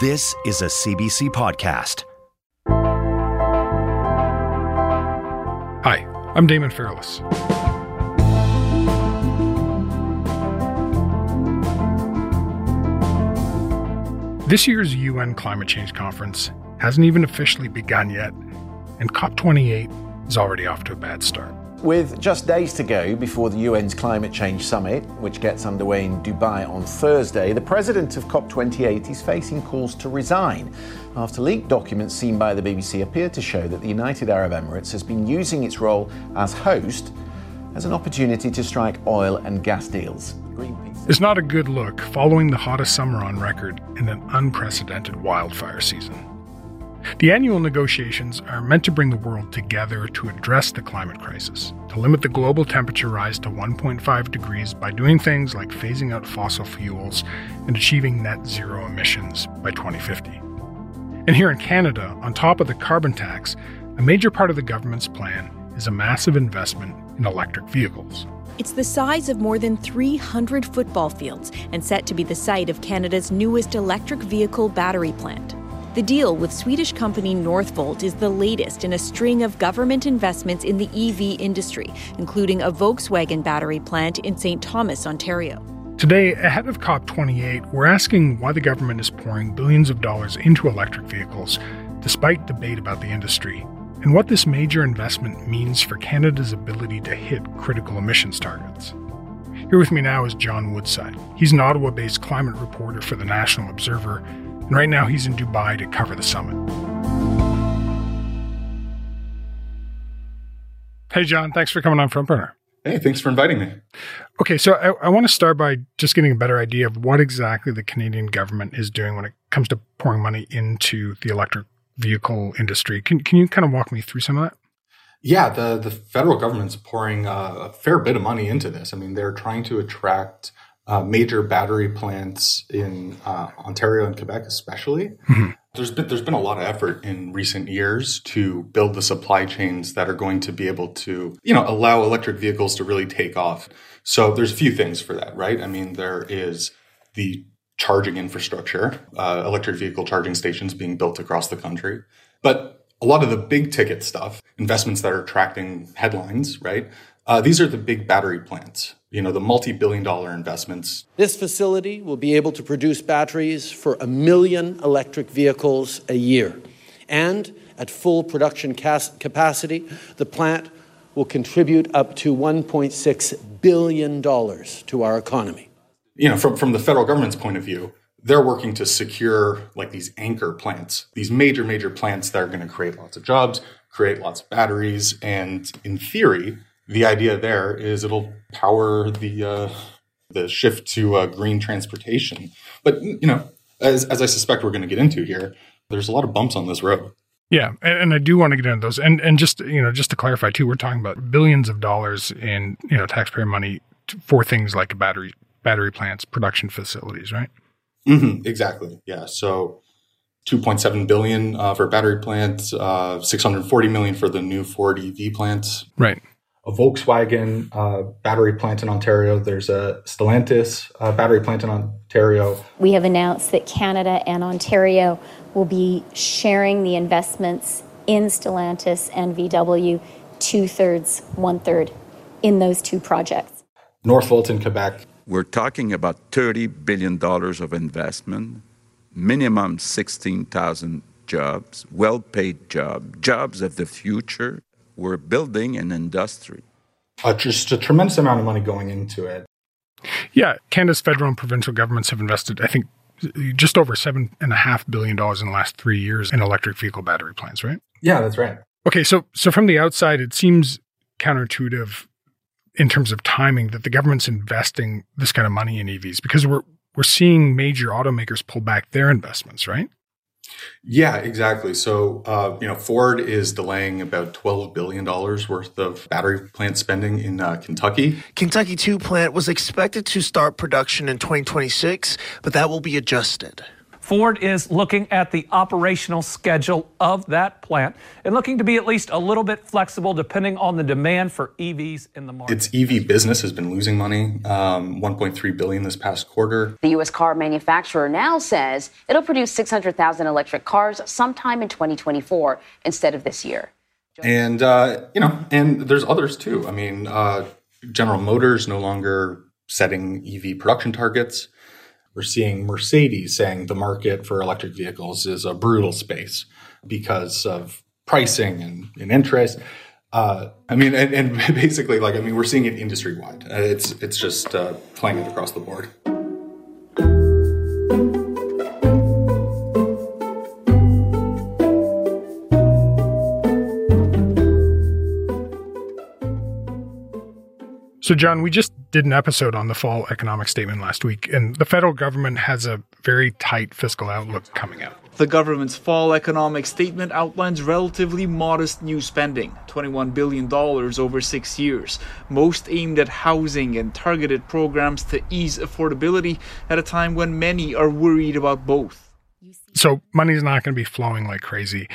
This is a CBC podcast. Hi, I'm Damon Fairless. This year's UN Climate Change Conference hasn't even officially begun yet, and COP28 is already off to a bad start. With just days to go before the UN's Climate Change Summit, which gets underway in Dubai on Thursday, the president of COP28 is facing calls to resign after leaked documents seen by the BBC appear to show that the United Arab Emirates has been using its role as host as an opportunity to strike oil and gas deals. It's not a good look following the hottest summer on record and an unprecedented wildfire season. The annual negotiations are meant to bring the world together to address the climate crisis, to limit the global temperature rise to 1.5 degrees by doing things like phasing out fossil fuels and achieving net zero emissions by 2050. And here in Canada, on top of the carbon tax, a major part of the government's plan is a massive investment in electric vehicles. It's the size of more than 300 football fields and set to be the site of Canada's newest electric vehicle battery plant. The deal with Swedish company Northvolt is the latest in a string of government investments in the EV industry, including a Volkswagen battery plant in St. Thomas, Ontario. Today, ahead of COP28, we're asking why the government is pouring billions of dollars into electric vehicles, despite debate about the industry, and what this major investment means for Canada's ability to hit critical emissions targets. Here with me now is John Woodside. He's an Ottawa based climate reporter for the National Observer and right now he's in Dubai to cover the summit. Hey, John, thanks for coming on Front Burner. Hey, thanks for inviting me. Okay, so I, I want to start by just getting a better idea of what exactly the Canadian government is doing when it comes to pouring money into the electric vehicle industry. Can, can you kind of walk me through some of that? Yeah, the, the federal government's pouring uh, a fair bit of money into this. I mean, they're trying to attract uh, major battery plants in uh, Ontario and Quebec, especially. Mm-hmm. There's been there's been a lot of effort in recent years to build the supply chains that are going to be able to you know allow electric vehicles to really take off. So there's a few things for that, right? I mean, there is the charging infrastructure, uh, electric vehicle charging stations being built across the country, but a lot of the big ticket stuff, investments that are attracting headlines, right? Uh, these are the big battery plants, you know, the multi billion dollar investments. This facility will be able to produce batteries for a million electric vehicles a year. And at full production cas- capacity, the plant will contribute up to $1.6 billion to our economy. You know, from, from the federal government's point of view, they're working to secure like these anchor plants, these major, major plants that are going to create lots of jobs, create lots of batteries, and in theory, the idea there is it'll power the uh, the shift to uh, green transportation. But you know, as as I suspect we're going to get into here, there's a lot of bumps on this road. Yeah, and, and, I do want to get into those. And and just you know, just to clarify too, we're talking about billions of dollars in you know taxpayer money for things like battery battery plants, production facilities, right? Mm-hmm, exactly. Yeah. So. 2.7 billion uh, for battery plants, uh, 640 million for the new Ford EV plants. Right a Volkswagen uh, battery plant in Ontario. There's a Stellantis uh, battery plant in Ontario. We have announced that Canada and Ontario will be sharing the investments in Stellantis and VW, two thirds, one third, in those two projects. Northvolt in Quebec. We're talking about $30 billion of investment, minimum 16,000 jobs, well paid jobs, jobs of the future we're building an industry. Uh, just a tremendous amount of money going into it. Yeah, Canada's federal and provincial governments have invested, I think, just over seven and a half billion dollars in the last three years in electric vehicle battery plants, right? Yeah, that's right. Okay, so so from the outside, it seems counterintuitive in terms of timing that the government's investing this kind of money in EVs because we're we're seeing major automakers pull back their investments, right? Yeah, exactly. So, uh, you know, Ford is delaying about $12 billion worth of battery plant spending in uh, Kentucky. Kentucky 2 plant was expected to start production in 2026, but that will be adjusted. Ford is looking at the operational schedule of that plant and looking to be at least a little bit flexible depending on the demand for EVs in the market. Its EV business has been losing money, um, 1.3 billion this past quarter. The U.S. car manufacturer now says it'll produce 600,000 electric cars sometime in 2024 instead of this year. And uh, you know, and there's others too. I mean, uh, General Motors no longer setting EV production targets. We're seeing Mercedes saying the market for electric vehicles is a brutal space because of pricing and, and interest. Uh, I mean, and, and, basically, like, I mean, we're seeing it industry wide. It's it's just uh, playing it across the board. So, John, we just did an episode on the fall economic statement last week, and the federal government has a very tight fiscal outlook coming out. The government's fall economic statement outlines relatively modest new spending $21 billion over six years, most aimed at housing and targeted programs to ease affordability at a time when many are worried about both. So, money's not going to be flowing like crazy.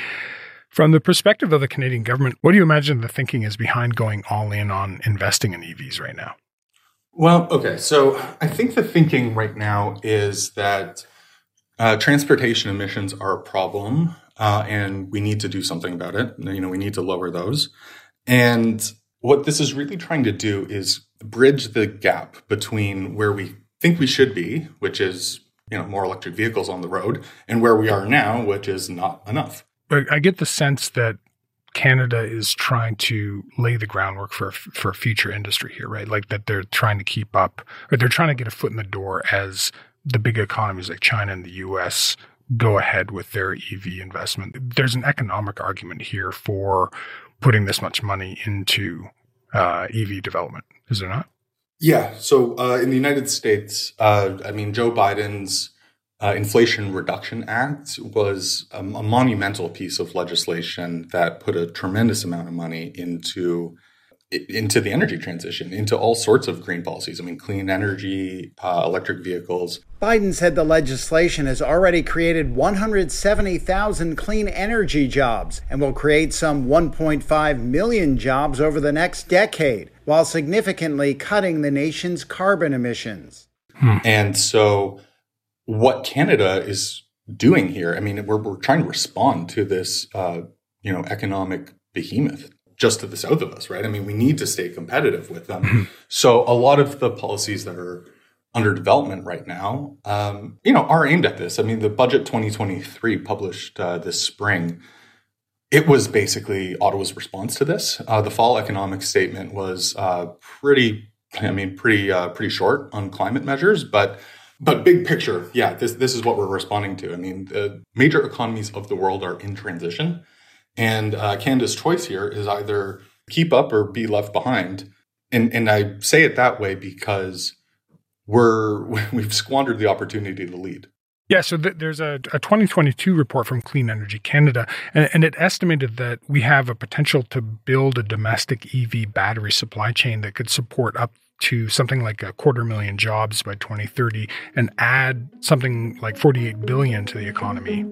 From the perspective of the Canadian government, what do you imagine the thinking is behind going all in on investing in EVs right now? Well, okay. So I think the thinking right now is that uh, transportation emissions are a problem, uh, and we need to do something about it. You know, we need to lower those. And what this is really trying to do is bridge the gap between where we think we should be, which is you know more electric vehicles on the road, and where we are now, which is not enough. I get the sense that Canada is trying to lay the groundwork for for a future industry here, right? Like that they're trying to keep up, or they're trying to get a foot in the door as the big economies like China and the U.S. go ahead with their EV investment. There's an economic argument here for putting this much money into uh, EV development, is there not? Yeah. So uh, in the United States, uh, I mean, Joe Biden's uh, Inflation Reduction Act was a, a, monumental piece of legislation that put a tremendous amount of money into into the energy transition, into all sorts of green policies. I mean, clean energy, uh, electric vehicles. Biden said the legislation has already created 170,000 clean energy jobs and will create some 1.5 million jobs over the next decade, while significantly cutting the nation's carbon emissions. Hmm. And so what Canada is doing here. I mean, we're, we're trying to respond to this, uh, you know, economic behemoth just to the south of us, right? I mean, we need to stay competitive with them. Mm-hmm. so a lot of the policies that are under development right now, um, you know, are aimed at this. I mean, the budget 2023 published uh, this spring. It was basically Ottawa's response to this. Uh, the fall economic statement was uh, pretty, I mean, pretty, uh, pretty short on climate measures, but but big picture, yeah, this this is what we're responding to. I mean, the major economies of the world are in transition, and uh, Canada's choice here is either keep up or be left behind. And and I say it that way because we're we've squandered the opportunity to lead. Yeah, so th- there's a, a 2022 report from Clean Energy Canada, and, and, it estimated that we have a potential to build a domestic EV battery supply chain that could support up to something like a quarter million jobs by 2030 and add something like 48 billion to the economy.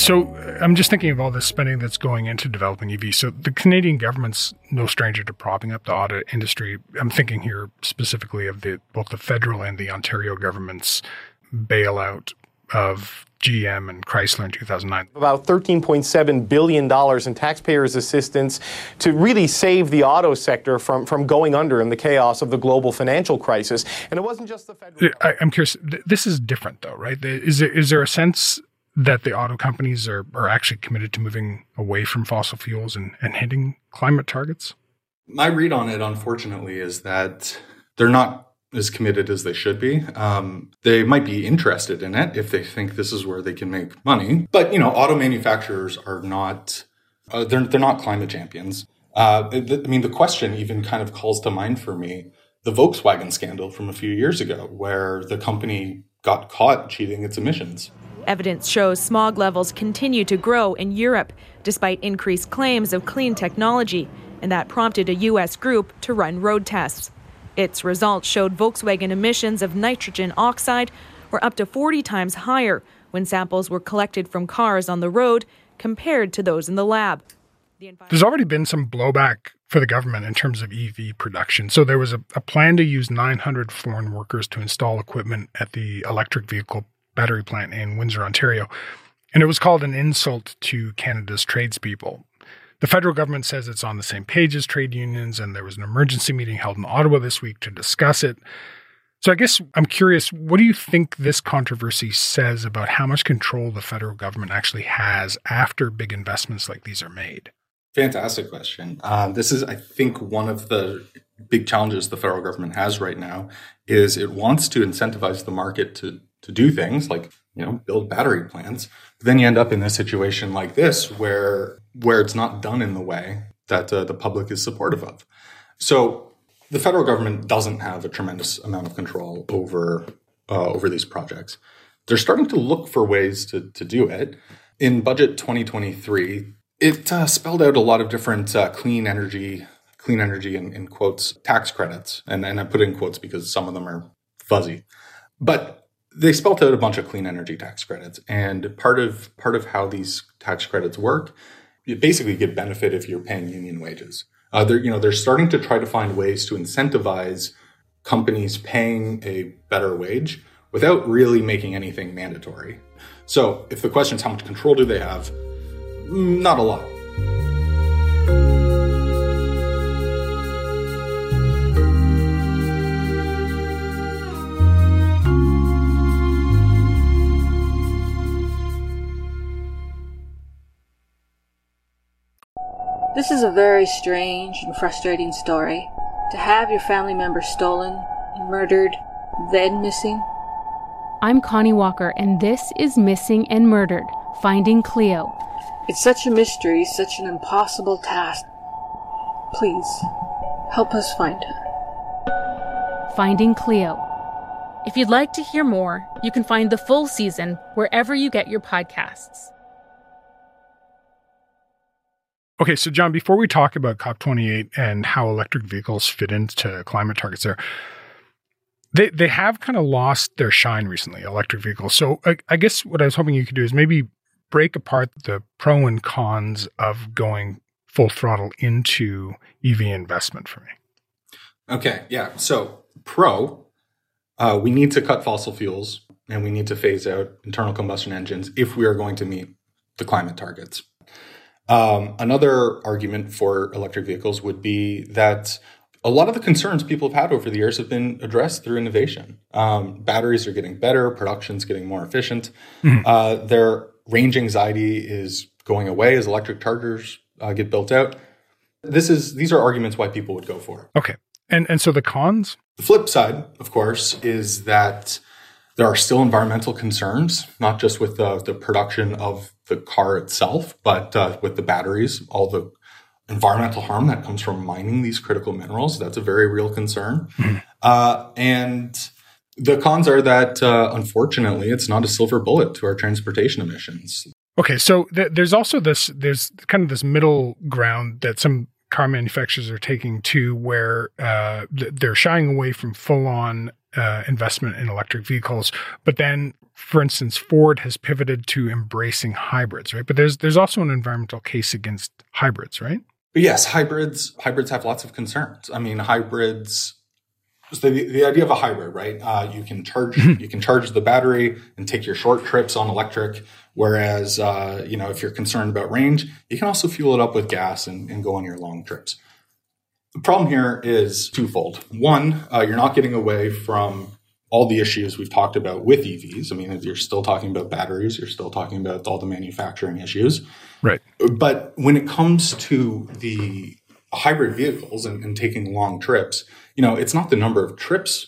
So uh, I'm just thinking of all the spending that's going into developing EVs. So the Canadian government's no stranger to propping up the auto industry. I'm thinking here specifically of the both the federal and the Ontario government's bailout of GM and Chrysler in 2009. About $13.7 billion in taxpayers' assistance to really save the auto sector from, from going under in the chaos of the global financial crisis. And it wasn't just the federal. I, am curious, this is different though, right? Is there, is there a sense that the auto companies are, are actually committed to moving away from fossil fuels and, and hitting climate targets? My read on it, unfortunately, is that they're not as committed as they should be. Um, they might be interested in it if they think this is where they can make money. But you know, auto manufacturers are not uh, they're they're not climate champions. Uh, I mean, the question even kind of calls to mind for me the Volkswagen scandal from a few years ago, where the company got caught cheating its emissions. Evidence shows smog levels continue to grow in Europe, despite increased claims of clean technology, and that prompted a U.S. group to run road tests. Its results showed Volkswagen emissions of nitrogen oxide were up to 40 times higher when samples were collected from cars on the road compared to those in the lab. There's already been some blowback for the government in terms of EV production. So there was a, a, plan to use 900 foreign workers to install equipment at the electric vehicle battery plant in Windsor, Ontario. And it was called an insult to Canada's tradespeople. The federal government says it's on the same page as trade unions, and there was an emergency meeting held in Ottawa this week to discuss it. So I guess I'm curious, what do you think this controversy says about how much control the federal government actually has after big investments like these are made? Fantastic question. Um, this is, I think, one of the big challenges the federal government has right now is it wants to incentivize the market to to do things like you know build battery plants. But then you end up in a situation like this where where it's not done in the way that uh, the public is supportive of. So the federal government doesn't have a tremendous amount of control over uh, over these projects. They're starting to look for ways to to do it. In budget 2023, it uh, spelled out a lot of different uh, clean energy clean energy in, in quotes tax credits, and and I put in quotes because some of them are fuzzy, but they spelt out a bunch of clean energy tax credits, and part of part of how these tax credits work, you basically get benefit if you're paying union wages. Uh, they're you know they're starting to try to find ways to incentivize companies paying a better wage without really making anything mandatory. So if the question is how much control do they have, mm, not a lot. This is a very strange and frustrating story. To have your family member stolen, murdered, then missing. I'm Connie Walker, and this is Missing and Murdered Finding Cleo. It's such a mystery, such an impossible task. Please, help us find her. Finding Cleo. If you'd like to hear more, you can find the full season wherever you get your podcasts. Okay, so John, before we talk about COP28 and how electric vehicles fit into climate targets there, they they have kind of lost their shine recently, electric vehicles. So I, I, guess what I was hoping you could do is maybe break apart the pro and cons of going full throttle into EV investment for me. Okay, yeah. So pro, uh, we need to cut fossil fuels and we need to phase out internal combustion engines if we are going to meet the climate targets. Um, another argument for electric vehicles would be that a lot of the concerns people have had over the years have been addressed through innovation. Um, batteries are getting better, production's getting more efficient. Mm-hmm. Uh, their range anxiety is going away as electric chargers uh, get built out. This is these are arguments why people would go for it. Okay, and and so the cons. The flip side, of course, is that there are still environmental concerns, not just with the, the production of the car itself, but uh, with the batteries, all the environmental harm that comes from mining these critical minerals. That's a very real concern. Mm-hmm. Uh, and the cons are that, uh, unfortunately, it's not a silver bullet to our transportation emissions. Okay, so th- there's also this there's kind of this middle ground that some car manufacturers are taking too, where uh, th- they're shying away from full on uh, investment in electric vehicles, but then for instance, Ford has pivoted to embracing hybrids, right? But there's there's also an environmental case against hybrids, right? But yes, hybrids hybrids have lots of concerns. I mean, hybrids. So the, the idea of a hybrid, right? Uh, you can charge you can charge the battery and take your short trips on electric. Whereas, uh, you know, if you're concerned about range, you can also fuel it up with gas and, and go on your long trips. The problem here is twofold. One, uh, you're not getting away from all the issues we've talked about with EVs. I mean, you're still talking about batteries, you're still talking about all the manufacturing issues. Right. But when it comes to the hybrid vehicles and, and taking long trips, you know, it's not the number of trips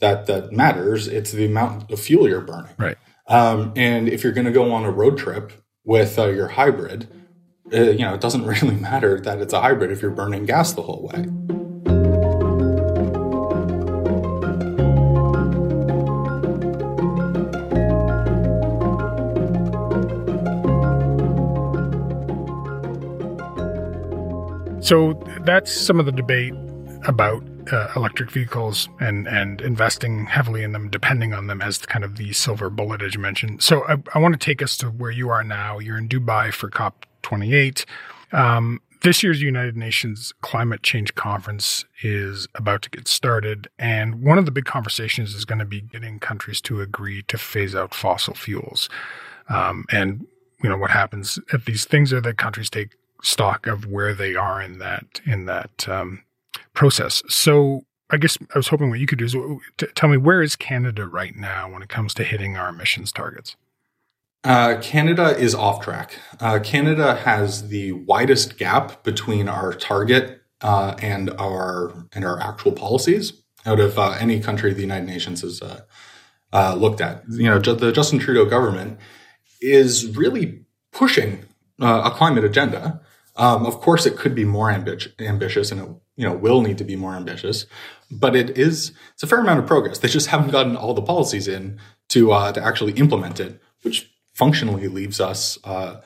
that that matters. It's the amount of fuel you're burning. Right. Um, and if you're going to go on a road trip with uh, your hybrid, uh, you know, it doesn't really matter that it's a hybrid if you're burning gas the whole way. So that's some of the debate about uh, electric vehicles and and investing heavily in them, depending on them as kind of the silver bullet, as you mentioned. So I, I want to take us to where you are now. You're in Dubai for COP 28. Um, this year's United Nations Climate Change Conference is about to get started, and one of the big conversations is going to be getting countries to agree to phase out fossil fuels. Um, and you know what happens at these things are that countries take stock of where they are in that in that um, process. So I guess I was hoping what you could do is tell me where is Canada right now when it comes to hitting our emissions targets. Uh, Canada is off track. Uh, Canada has the widest gap between our target uh, and our and our actual policies out of uh, any country the United Nations has uh, uh, looked at. You know, the Justin Trudeau government is really pushing a climate agenda um, of course, it could be more ambi- ambitious, and it you know will need to be more ambitious. But it is it's a fair amount of progress. They just haven't gotten all the policies in to to actually implement it, which functionally leaves us uh,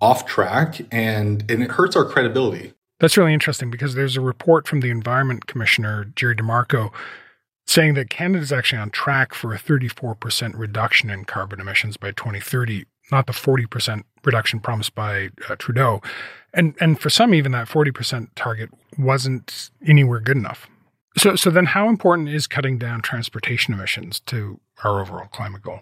off track, and and it hurts our credibility. That's really interesting because there's a report from the Environment Commissioner Jerry DeMarco saying that Canada is actually on track for a 34% reduction in carbon emissions by 2030, not the 40% reduction promised by uh, Trudeau. And and for some even that 40% target wasn't anywhere good enough. So so then how important is cutting down transportation emissions to our overall climate goal?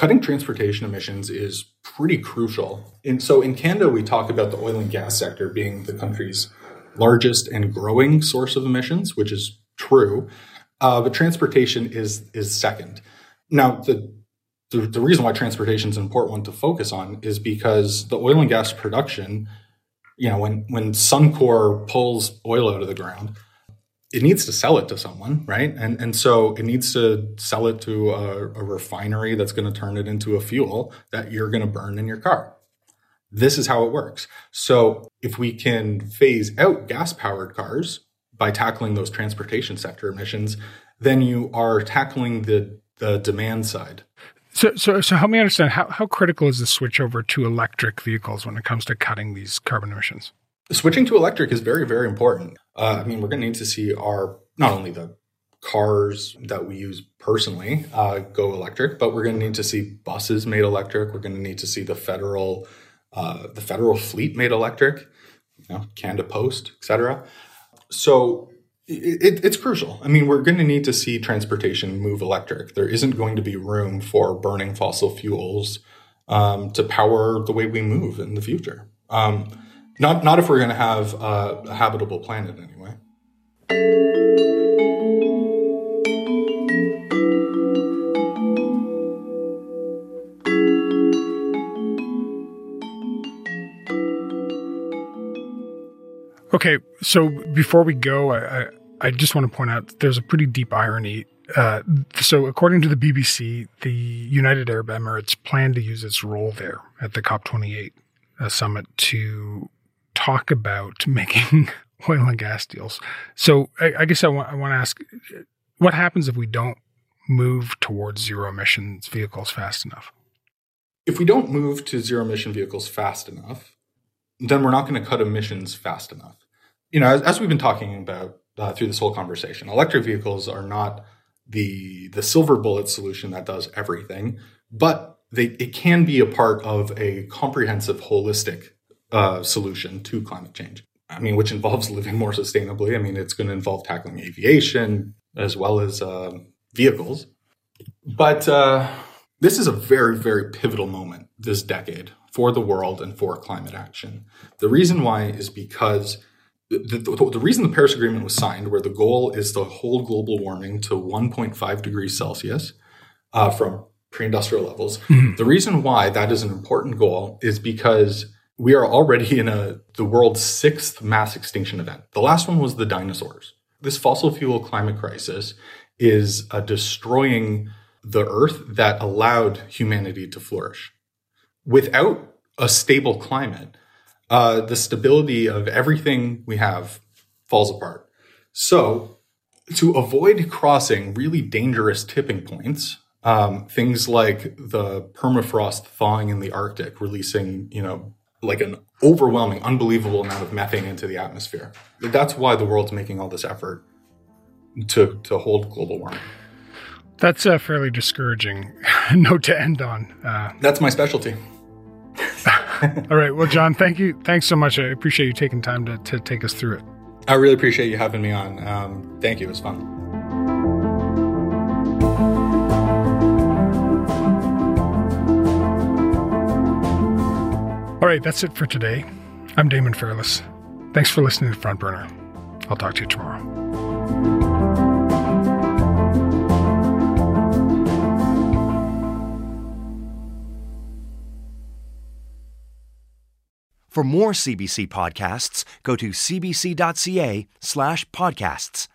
Cutting transportation emissions is pretty crucial. And so in Canada we talk about the oil and gas sector being the country's largest and growing source of emissions, which is true. Uh, but transportation is is second. Now the the, the reason why transportation is an important one to focus on is because the oil and gas production, you know, when when Suncor pulls oil out of the ground, it needs to sell it to someone, right? And and so it needs to sell it to a, a refinery that's going to turn it into a fuel that you're going to burn in your car. This is how it works. So if we can phase out gas powered cars by tackling those transportation sector emissions, then you are tackling the the demand side. So, so, so help me understand how, how critical is the switch over to electric vehicles when it comes to cutting these carbon emissions? Switching to electric is very, very important. Uh, I mean, we're going to need to see our not only the cars that we use personally uh, go electric, but we're going to need to see buses made electric. We're going to need to see the federal uh, the federal fleet made electric, you know, Canada Post, etc. So it, it's crucial. I mean, we're going to need to see transportation move electric. There isn't going to be room for burning fossil fuels um, to power the way we move in the future. Um, not not if we're going to have uh, a habitable planet anyway. Okay, so before we go, I, I just want to point out there's a pretty deep irony. Uh, so, according to the BBC, the United Arab Emirates plan to use its role there at the COP28 uh, summit to talk about making oil and gas deals. So, I, I guess I want, I want to ask what happens if we don't move towards zero emissions vehicles fast enough? If we don't move to zero emission vehicles fast enough, then we're not going to cut emissions fast enough. You know, as, as we've been talking about uh, through this whole conversation. Electric vehicles are not the the silver bullet solution that does everything, but they it can be a part of a comprehensive, holistic uh, solution to climate change. I mean, which involves living more sustainably. I mean, it's going to involve tackling aviation as well as uh, vehicles. But uh, this is a very, very pivotal moment this decade for the world and for climate action. The reason why is because the, the, the, reason the Paris Agreement was signed, where the goal is to hold global warming to 1.5 degrees Celsius uh, from pre-industrial levels, mm-hmm. the reason why that is an important goal is because we are already in a the world's sixth mass extinction event. The last one was the dinosaurs. This fossil fuel climate crisis is uh, destroying the earth that allowed humanity to flourish. Without a stable climate, uh, the stability of everything we have falls apart. So, to avoid crossing really dangerous tipping points, um, things like the permafrost thawing in the Arctic, releasing, you know, like an overwhelming, unbelievable amount of methane into the atmosphere. That's why the world's making all this effort to to hold global warming. That's a fairly discouraging note to end on. Uh, That's my specialty. all right. Well, John, thank you. Thanks so much. I appreciate you taking time to, to take us through it. I really appreciate you having me on. Um, thank you. It was fun. All right, that's it for today. I'm Damon Fairless. Thanks for listening to Front Burner. I'll talk to you tomorrow. For more CBC podcasts, go to cbc.ca slash podcasts.